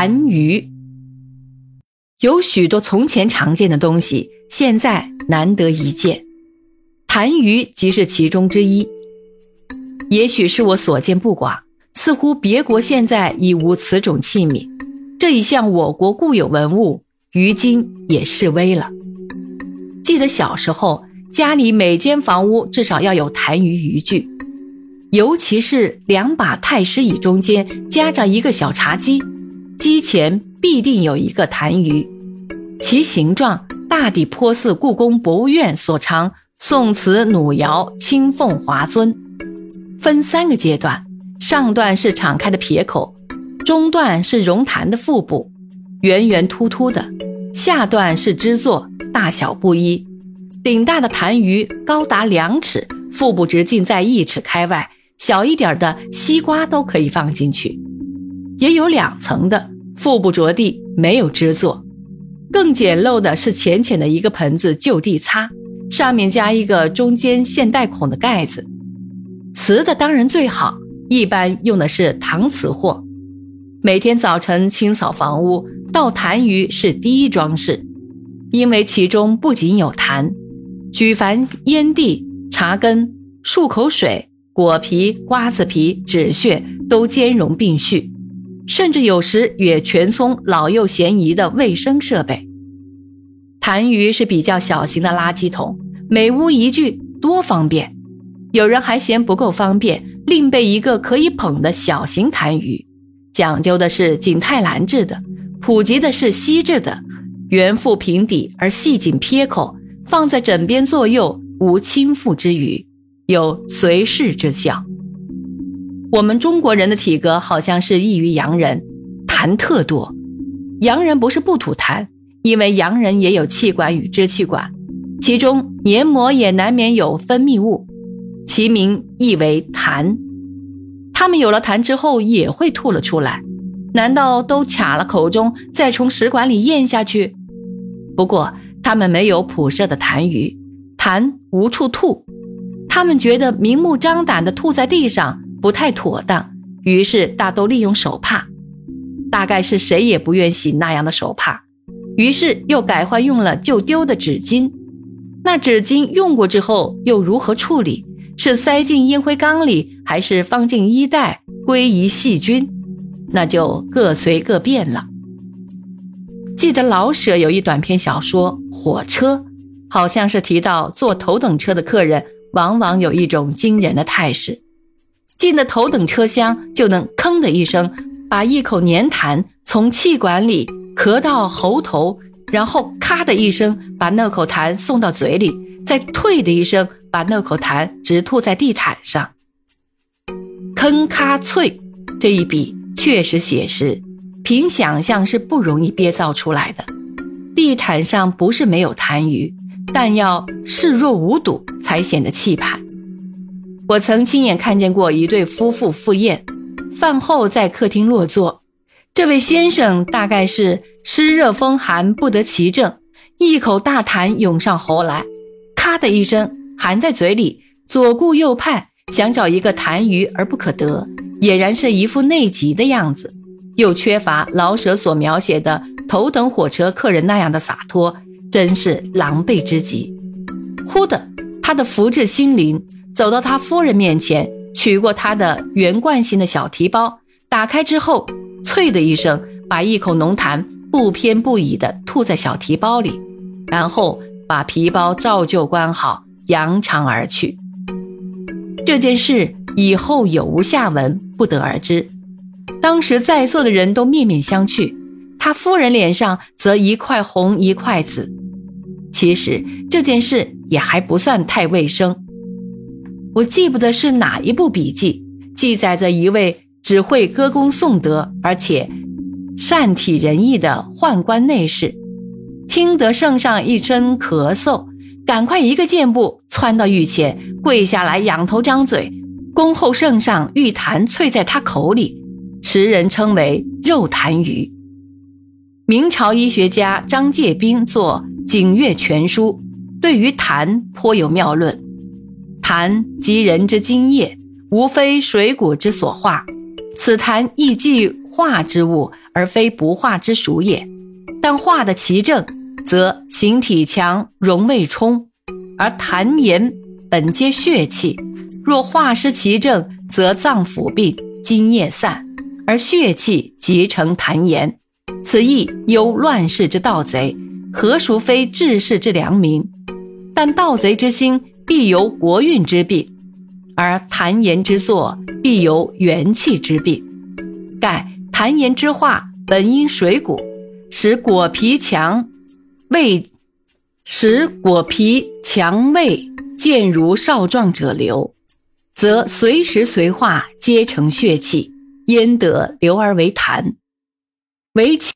痰盂有许多从前常见的东西，现在难得一见。痰盂即是其中之一。也许是我所见不寡，似乎别国现在已无此种器皿。这一项我国固有文物，于今也式微了。记得小时候，家里每间房屋至少要有痰盂渔具，尤其是两把太师椅中间夹着一个小茶几。机前必定有一个痰盂，其形状大抵颇似故宫博物院所藏宋瓷弩窑青凤华尊。分三个阶段，上段是敞开的撇口，中段是容坛的腹部，圆圆凸凸的；下段是支座，大小不一。顶大的痰盂高达两尺，腹部直径在一尺开外，小一点的西瓜都可以放进去。也有两层的，腹部着地，没有支座。更简陋的是浅浅的一个盆子就地擦，上面加一个中间现带孔的盖子。瓷的当然最好，一般用的是搪瓷货。每天早晨清扫房屋，倒痰盂是第一装饰，因为其中不仅有痰，举凡烟蒂、茶根、漱口水、果皮、瓜子皮、纸屑都兼容并蓄。甚至有时也全充老幼咸宜的卫生设备。痰盂是比较小型的垃圾桶，每屋一具多方便。有人还嫌不够方便，另备一个可以捧的小型痰盂，讲究的是景泰蓝制的，普及的是锡制的，圆腹平底而细颈撇口，放在枕边左右，无倾覆之余，有随侍之效。我们中国人的体格好像是异于洋人，痰特多。洋人不是不吐痰，因为洋人也有气管与支气管，其中黏膜也难免有分泌物，其名亦为痰。他们有了痰之后也会吐了出来，难道都卡了口中再从食管里咽下去？不过他们没有普射的痰盂，痰无处吐，他们觉得明目张胆地吐在地上。不太妥当，于是大都利用手帕。大概是谁也不愿洗那样的手帕，于是又改换用了旧丢的纸巾。那纸巾用过之后又如何处理？是塞进烟灰缸里，还是放进衣袋归遗细菌？那就各随各便了。记得老舍有一短篇小说《火车》，好像是提到坐头等车的客人往往有一种惊人的态势。进了头等车厢，就能吭的一声，把一口粘痰从气管里咳到喉头，然后咔的一声，把那口痰送到嘴里，再退的一声，把那口痰直吐在地毯上。吭咔脆这一笔确实写实，凭想象是不容易憋造出来的。地毯上不是没有痰盂，但要视若无睹，才显得气派。我曾亲眼看见过一对夫妇赴宴，饭后在客厅落座。这位先生大概是湿热风寒不得其症，一口大痰涌上喉来，咔的一声含在嘴里，左顾右盼，想找一个痰盂而不可得，俨然是一副内急的样子，又缺乏老舍所描写的头等火车客人那样的洒脱，真是狼狈之极。忽的，他的福至心灵。走到他夫人面前，取过他的圆罐形的小提包，打开之后，啐的一声，把一口浓痰不偏不倚地吐在小提包里，然后把皮包照旧关好，扬长而去。这件事以后有无下文，不得而知。当时在座的人都面面相觑，他夫人脸上则一块红一块紫。其实这件事也还不算太卫生。我记不得是哪一部笔记记载着一位只会歌功颂德，而且善体人意的宦官内侍，听得圣上一声咳嗽，赶快一个箭步窜到御前，跪下来仰头张嘴，恭候圣上玉痰啐在他口里，时人称为肉痰鱼。明朝医学家张介宾作《景岳全书》，对于痰颇有妙论。痰即人之津液，无非水谷之所化。此痰亦即化之物，而非不化之属也。但化的其正，则形体强，容未充；而痰言本皆血气，若化失其正，则脏腑病，津液散，而血气即成痰言。此亦忧乱世之盗贼，何孰非治世之良民？但盗贼之心，必由国运之病；而痰言之作，必由元气之病。盖痰言之化，本因水谷。使果皮强胃，使果皮强胃见如少壮者流，则随时随化皆成血气，焉得流而为痰？为其